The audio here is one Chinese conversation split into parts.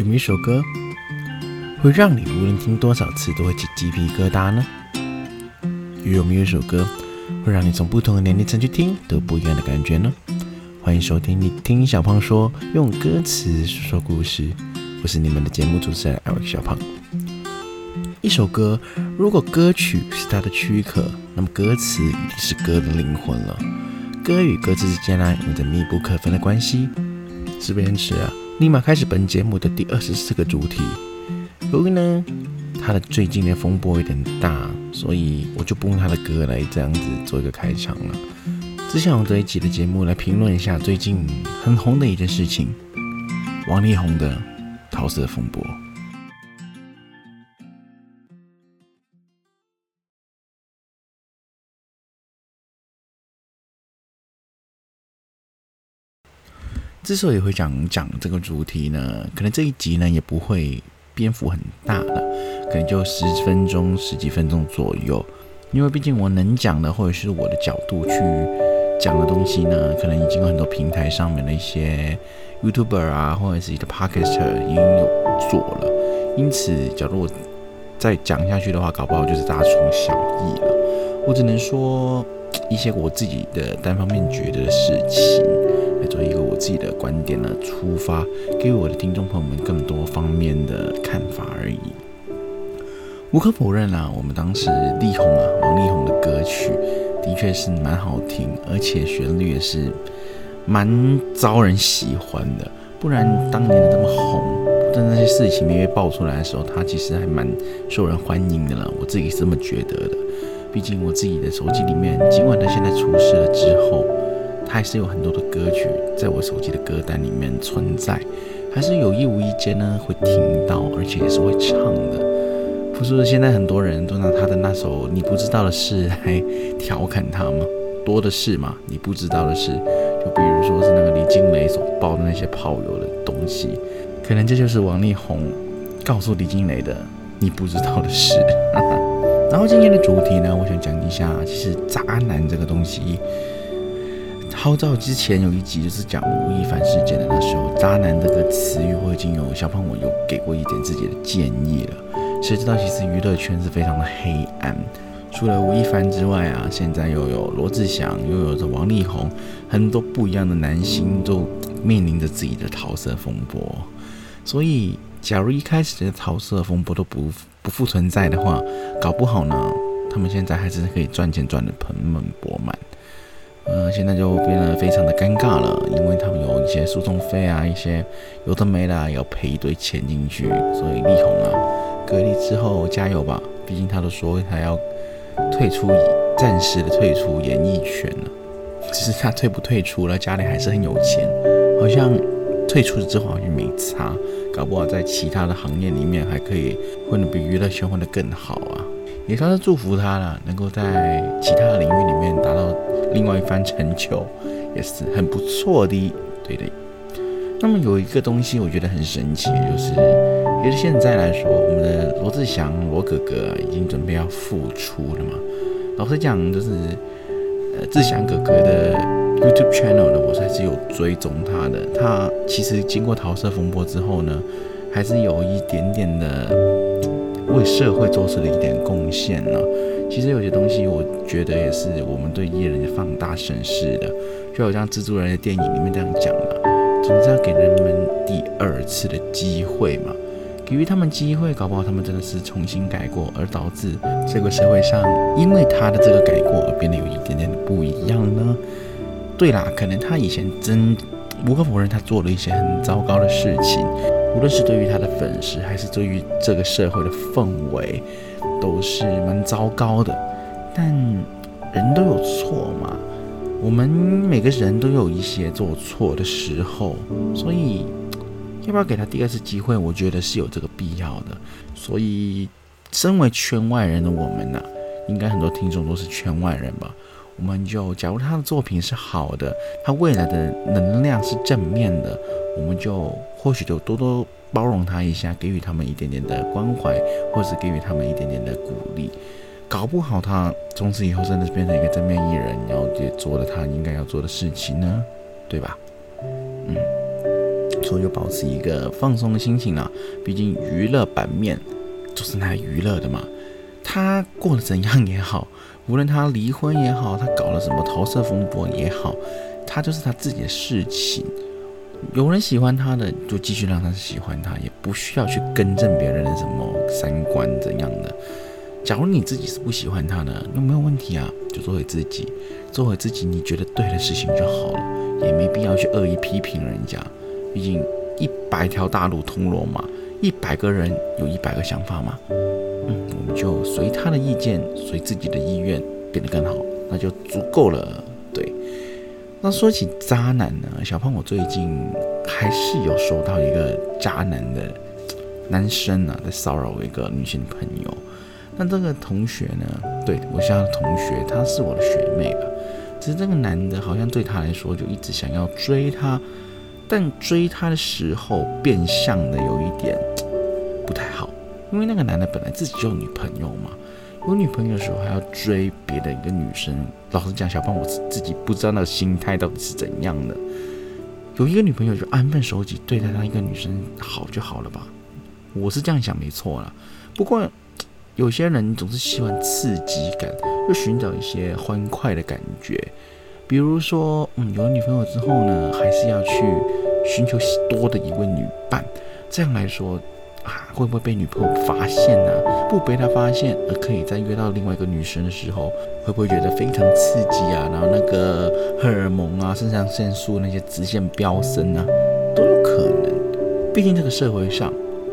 有没有一首歌会让你无论听多少次都会起鸡皮疙瘩呢？又有没有一首歌会让你从不同的年龄层去听都有不一样的感觉呢？欢迎收听你听小胖说，用歌词说说故事。我是你们的节目主持人艾瑞克小胖。一首歌，如果歌曲是它的躯壳，那么歌词一定是歌的灵魂了。歌与歌词之间呢，有着密不可分的关系。事不宜迟啊，立马开始本节目的第二十四个主题。由于呢，他的最近的风波有点大，所以我就不用他的歌来这样子做一个开场了。只想用这一集的节目来评论一下最近很红的一件事情——王力宏的桃色风波。之所以会讲讲这个主题呢，可能这一集呢也不会篇幅很大了，可能就十分钟、十几分钟左右。因为毕竟我能讲的，或者是我的角度去讲的东西呢，可能已经有很多平台上面的一些 YouTuber 啊，或者是一些 Podcaster 已经有做了。因此，假如我再讲下去的话，搞不好就是大同小异了。我只能说一些我自己的单方面觉得的事情。来做一个我自己的观点呢出发，给我的听众朋友们更多方面的看法而已。无可否认啊，我们当时力宏啊，王力宏的歌曲的确是蛮好听，而且旋律也是蛮招人喜欢的。不然当年的这么红，在那些事情没被爆出来的时候，他其实还蛮受人欢迎的了。我自己是这么觉得的。毕竟我自己的手机里面，尽管他现在出事了之后。它还是有很多的歌曲在我手机的歌单里面存在，还是有意无意间呢会听到，而且也是会唱的。不是现在很多人都拿他的那首《你不知道的事》来调侃他吗？多的是嘛，你不知道的事，就比如说是那个李金雷所爆的那些炮友的东西，可能这就是王力宏告诉李金雷的你不知道的事。然后今天的主题呢，我想讲一下，其实渣男这个东西。号召之前有一集就是讲吴亦凡事件的，那时候“渣男”这个词语，我已经有小胖我有给过一点自己的建议了。谁知道其实娱乐圈是非常的黑暗，除了吴亦凡之外啊，现在又有罗志祥，又有着王力宏，很多不一样的男星都面临着自己的桃色风波。所以，假如一开始的桃色风波都不不复存在的话，搞不好呢，他们现在还是可以赚钱赚得盆满钵满。呃，现在就变得非常的尴尬了，因为他们有一些诉讼费啊，一些有的没的要赔一堆钱进去，所以力宏啊，隔离之后加油吧，毕竟他都说他要退出，暂时的退出演艺圈了。只是他退不退出了，家里还是很有钱，好像退出了之后好像没差，搞不好在其他的行业里面还可以混得比娱乐圈混得更好啊。也算是祝福他了，能够在其他的领域里面达到。另外一番成就也是很不错的，对的。那么有一个东西我觉得很神奇，就是其实现在来说，我们的罗志祥罗哥哥已经准备要复出了嘛。老实讲，就是呃志祥哥哥的 YouTube channel 呢，我还是有追踪他的。他其实经过桃色风波之后呢，还是有一点点的为社会做出了一点贡献呢。其实有些东西，我觉得也是我们对艺人放大审视的，就好像蜘蛛人的电影里面这样讲了，总是要给人们第二次的机会嘛，给予他们机会，搞不好他们真的是重新改过，而导致这个社会上因为他的这个改过而变得有一点点的不一样呢。对啦，可能他以前真无可否认，他做了一些很糟糕的事情，无论是对于他的粉丝，还是对于这个社会的氛围。都是蛮糟糕的，但人都有错嘛，我们每个人都有一些做错的时候，所以要不要给他第二次机会？我觉得是有这个必要的。所以，身为圈外人的我们呢，应该很多听众都是圈外人吧？我们就假如他的作品是好的，他未来的能量是正面的，我们就或许就多多。包容他一下，给予他们一点点的关怀，或是给予他们一点点的鼓励。搞不好他从此以后真的是变成一个正面艺人，然后也做了他应该要做的事情呢，对吧？嗯，所以就保持一个放松的心情啊。毕竟娱乐版面就是来娱乐的嘛。他过得怎样也好，无论他离婚也好，他搞了什么桃色风波也好，他就是他自己的事情。有人喜欢他的，就继续让他喜欢他，也不需要去更正别人的什么三观怎样的。假如你自己是不喜欢他的，那没有问题啊，就做回自己，做回自己你觉得对的事情就好了，也没必要去恶意批评人家。毕竟一百条大路通罗马，一百个人有一百个想法嘛。嗯，我们就随他的意见，随自己的意愿变得更好，那就足够了。那说起渣男呢，小胖我最近还是有收到一个渣男的男生啊，在骚扰我一个女性朋友。那这个同学呢？对我像同学，她是我的学妹吧。只是这个男的，好像对她来说就一直想要追她，但追她的时候变相的有一点不太好，因为那个男的本来自己就有女朋友嘛，有女朋友的时候还要追别的一个女生。老实讲，小胖我自己不知道那个心态到底是怎样的。有一个女朋友就安分守己，对待那一个女生好就好了吧？我是这样想，没错啦。不过。有些人总是喜欢刺激感，又寻找一些欢快的感觉。比如说，嗯，有了女朋友之后呢，还是要去寻求多的一位女伴。这样来说，啊，会不会被女朋友发现呢？不被她发现，而可以再约到另外一个女生的时候，会不会觉得非常刺激啊？然后那个荷尔蒙啊、肾上腺素那些直线飙升啊，都有可能。毕竟这个社会上。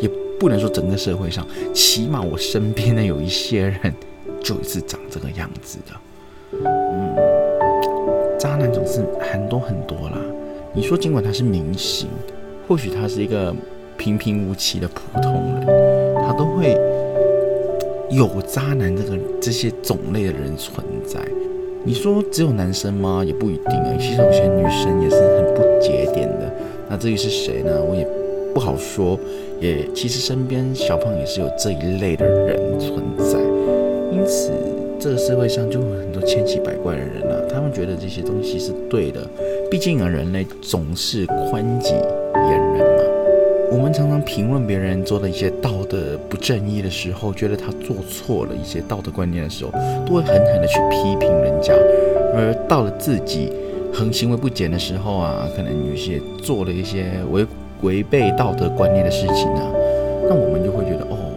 也不能说整个社会上，起码我身边的有一些人，就是长这个样子的。嗯，渣男总是很多很多啦。你说尽管他是明星，或许他是一个平平无奇的普通人，他都会有渣男这个这些种类的人存在。你说只有男生吗？也不一定啊。其实有些女生也是很不节点的。那至于是谁呢？我也不好说。也其实身边小胖也是有这一类的人存在，因此这个社会上就有很多千奇百怪的人啊，他们觉得这些东西是对的，毕竟啊人类总是宽己。我们常常评论别人做的一些道德不正义的时候，觉得他做错了一些道德观念的时候，都会狠狠的去批评人家，而到了自己很行为不检的时候啊，可能有些做了一些违。违背道德观念的事情呢，那我们就会觉得哦，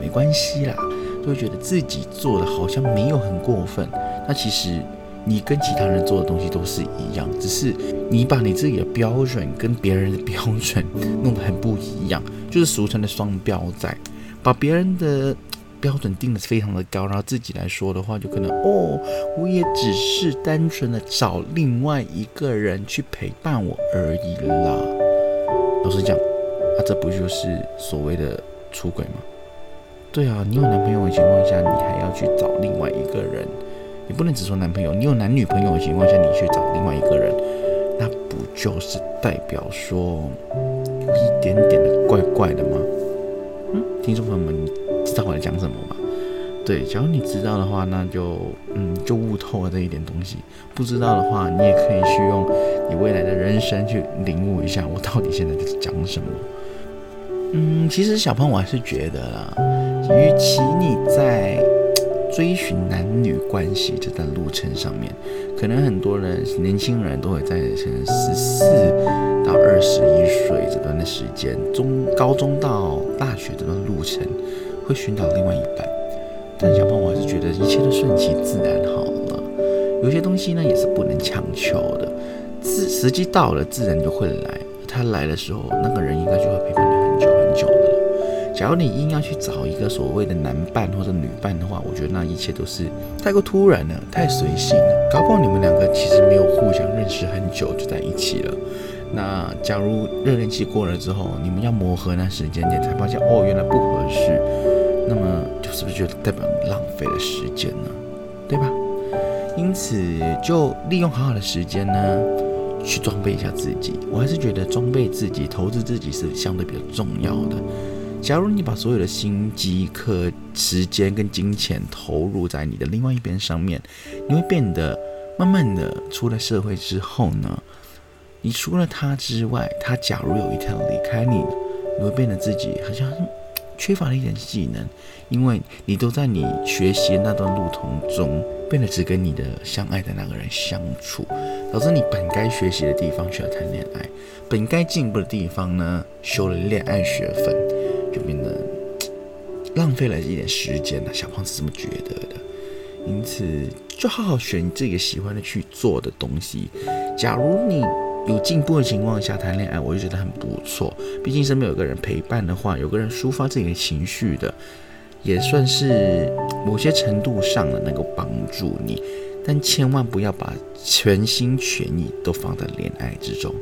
没关系啦，就会觉得自己做的好像没有很过分。那其实你跟其他人做的东西都是一样，只是你把你自己的标准跟别人的标准弄得很不一样，就是俗称的双标仔，把别人的标准定得非常的高，然后自己来说的话，就可能哦，我也只是单纯的找另外一个人去陪伴我而已啦。老实讲，啊，这不就是所谓的出轨吗？对啊，你有男朋友的情况下，你还要去找另外一个人，你不能只说男朋友，你有男女朋友的情况下，你去找另外一个人，那不就是代表说有一点点的怪怪的吗？嗯，听众朋友们，你知道我在讲什么吗？对，假如你知道的话，那就嗯，就悟透了这一点东西。不知道的话，你也可以去用你未来的人生去领悟一下，我到底现在在讲什么。嗯，其实小胖我还是觉得啦，与其你在追寻男女关系这段路程上面，可能很多人年轻人都会在可能十四到二十一岁这段的时间，中高中到大学这段路程，会寻找另外一半。但小胖，我还是觉得一切都顺其自然好了。有些东西呢，也是不能强求的。自时机到了，自然就会来。他来的时候，那个人应该就会陪伴。假如你硬要去找一个所谓的男伴或者女伴的话，我觉得那一切都是太过突然了，太随性了。搞不好你们两个其实没有互相认识很久就在一起了。那假如热恋期过了之后，你们要磨合那时间点，才发现哦，原来不合适。那么就是不是就代表你浪费了时间呢？对吧？因此就利用好好的时间呢，去装备一下自己。我还是觉得装备自己、投资自己是相对比较重要的。假如你把所有的心机、课、时间跟金钱投入在你的另外一边上面，你会变得慢慢的出了社会之后呢，你除了他之外，他假如有一天离开你，你会变得自己好像缺乏了一点技能，因为你都在你学习的那段路途中，变得只跟你的相爱的那个人相处，导致你本该学习的地方却要谈恋爱，本该进步的地方呢，修了恋爱学分，浪费了一点时间呢。小胖子这么觉得的，因此就好好选自己喜欢的去做的东西。假如你。有进步的情况下谈恋爱，我就觉得很不错。毕竟身边有个人陪伴的话，有个人抒发自己的情绪的，也算是某些程度上的能够帮助你。但千万不要把全心全意都放在恋爱之中，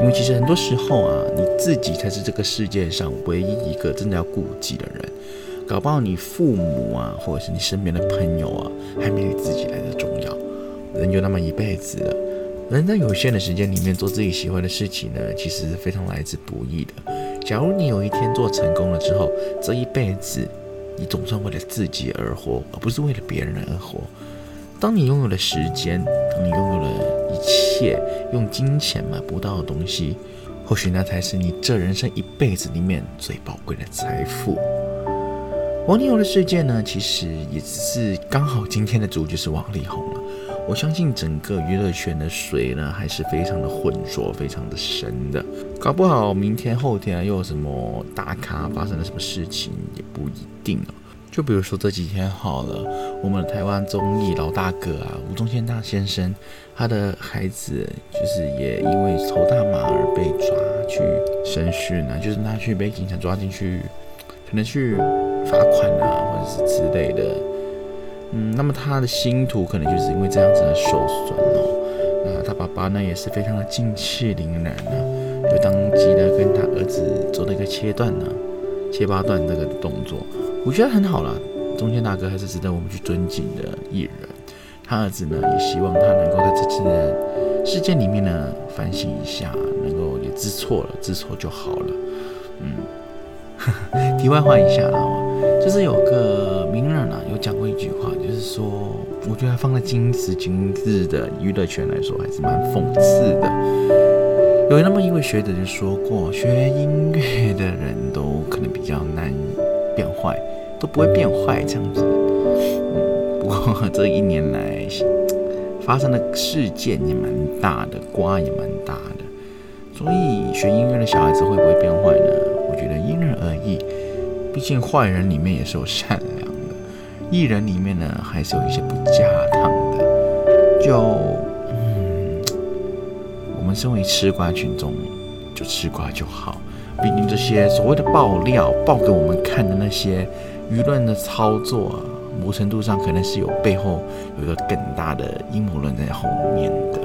因为其实很多时候啊，你自己才是这个世界上唯一一个真的要顾忌的人。搞不好你父母啊，或者是你身边的朋友啊，还没你自己来的重要。人就那么一辈子了。人在有限的时间里面做自己喜欢的事情呢，其实是非常来之不易的。假如你有一天做成功了之后，这一辈子你总算为了自己而活，而不是为了别人而活。当你拥有了时间，当你拥有了一切用金钱买不到的东西，或许那才是你这人生一辈子里面最宝贵的财富。王力宏的事件呢，其实也只是刚好今天的主角是王力宏了。我相信整个娱乐圈的水呢，还是非常的浑浊、非常的深的。搞不好明天、后天又有什么大咖发生了什么事情，也不一定哦。就比如说这几天好了，我们的台湾综艺老大哥啊，吴宗宪大先生，他的孩子就是也因为抽大麻而被抓去审讯啊，就是他去被警察抓进去，可能去罚款啊，或者是之类的。嗯，那么他的星途可能就是因为这样子而受损哦。那他爸爸呢也是非常的劲气凛然呢，就当即的跟他儿子做了一个切断呢，切八段这个动作，我觉得很好了。中间大哥还是值得我们去尊敬的艺人。他儿子呢也希望他能够在这次的事件里面呢反省一下，能够也知错了，知错就好了。嗯，题外话一下啊，就是有个名人啊有讲过一句话。就是说，我觉得放在今时今日的娱乐圈来说，还是蛮讽刺的。有那么一位学者就说过，学音乐的人都可能比较难变坏，都不会变坏这样子。嗯，不过这一年来发生的事件也蛮大的，瓜也蛮大的。所以学音乐的小孩子会不会变坏呢？我觉得因人而异。毕竟坏人里面也是有善良的。艺人里面呢，还是有一些不加糖的。就，嗯，我们身为吃瓜群众，就吃瓜就好。毕竟这些所谓的爆料、爆给我们看的那些舆论的操作啊，某程度上可能是有背后有一个更大的阴谋论在后面的。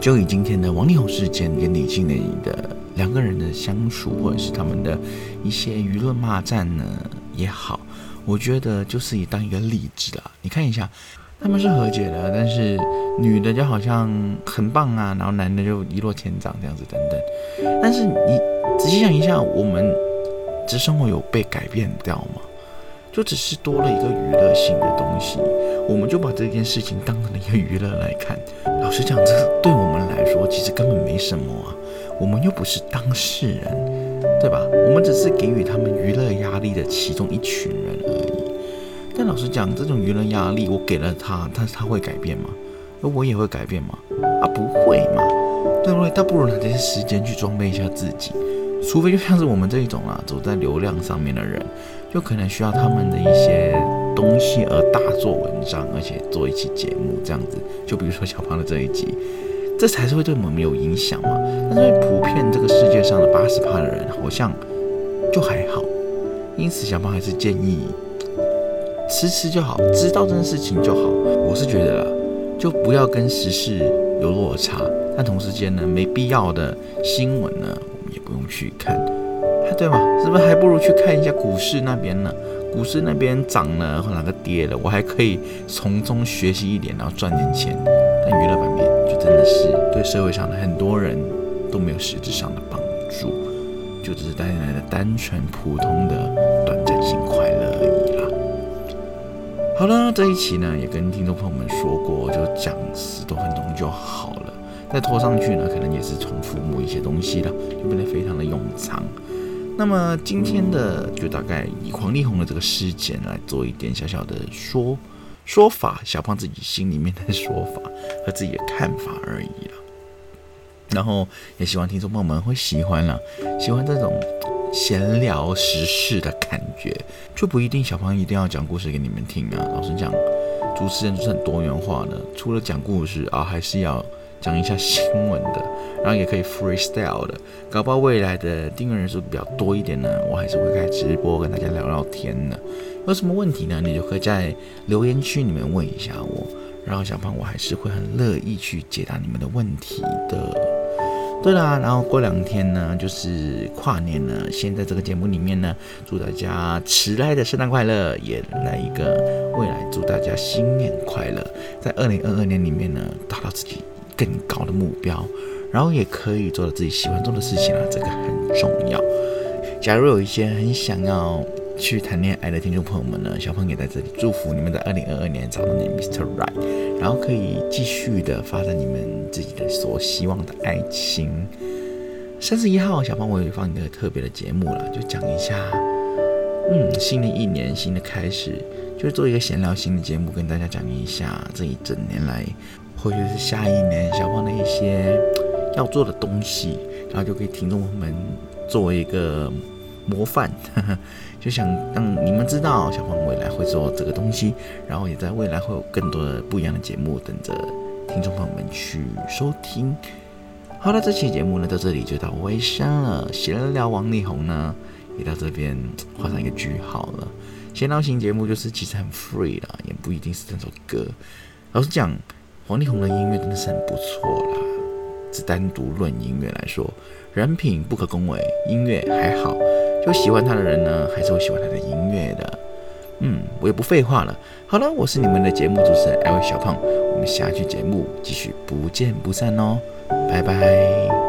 就以今天的王力宏事件跟李静蕾的两个人的相处，或者是他们的一些舆论骂战呢也好。我觉得就是以当一个例子啦，你看一下，他们是和解的，但是女的就好像很棒啊，然后男的就一落千丈这样子等等。但是你仔细想一下，我们这生活有被改变掉吗？就只是多了一个娱乐性的东西，我们就把这件事情当成了一个娱乐来看。老实讲，这对我们来说其实根本没什么啊，我们又不是当事人。对吧？我们只是给予他们娱乐压力的其中一群人而已。但老实讲，这种娱乐压力我给了他，他他会改变吗？而我也会改变吗？啊，不会嘛，对不对？倒不如拿这些时间去装备一下自己。除非就像是我们这一种啊，走在流量上面的人，就可能需要他们的一些东西而大做文章，而且做一期节目这样子。就比如说小胖的这一集。这才是会对我们有影响嘛？但是普遍这个世界上的八十趴的人好像就还好，因此小胖还是建议吃吃就好，知道这件事情就好。我是觉得就不要跟时事有落差，但同时间呢，没必要的新闻呢，我们也不用去看，对吗？是不是还不如去看一下股市那边呢？股市那边涨了或哪个跌了，我还可以从中学习一点，然后赚点钱。但娱乐版面就。真的是对社会上的很多人都没有实质上的帮助，就只是带来的单纯普通的短暂性快乐而已啦。好了，这一期呢也跟听众朋友们说过，就讲十多分钟就好了。再拖上去呢，可能也是重复某一些东西了，就变得非常的冗长。那么今天的就大概以黄力宏的这个事件来做一点小小的说说法，小胖自己心里面的说法和自己的看法而已了。然后也希望听众朋友们会喜欢了，喜欢这种闲聊时事的感觉，就不一定小胖一定要讲故事给你们听啊。老实讲，主持人就是很多元化的，除了讲故事啊，还是要讲一下新闻的，然后也可以 freestyle 的。搞不好未来的订阅人数比较多一点呢，我还是会开直播跟大家聊聊天的。有什么问题呢？你就可以在留言区里面问一下我，然后小胖我还是会很乐意去解答你们的问题的。对啦，然后过两天呢，就是跨年了。先在这个节目里面呢，祝大家迟来的圣诞快乐，也来一个未来祝大家新年快乐，在二零二二年里面呢，达到自己更高的目标，然后也可以做到自己喜欢做的事情啊，这个很重要。假如有一些很想要。去谈恋爱的听众朋友们呢，小胖也在这里祝福你们在二零二二年找到你 Mr. Right，然后可以继续的发展你们自己的所希望的爱情。三十一号，小胖我也放一个特别的节目了，就讲一下，嗯，新的一年新的开始，就是做一个闲聊型的节目，跟大家讲一下这一整年来，或许是下一年小胖的一些要做的东西，然后就可以听众朋友们作为一个模范。就想让你们知道，小胖未来会做这个东西，然后也在未来会有更多的不一样的节目等着听众朋友们去收听。好了，这期节目呢到这里就到尾声了，闲聊王力宏呢也到这边画上一个句号了。闲聊型节目就是其实很 free 啦，也不一定是这首歌。老实讲，王力宏的音乐真的是很不错啦，只单独论音乐来说，人品不可恭维，音乐还好。就喜欢他的人呢，还是会喜欢他的音乐的。嗯，我也不废话了。好了，我是你们的节目主持人 L 小胖，我们下期节目继续不见不散哦，拜拜。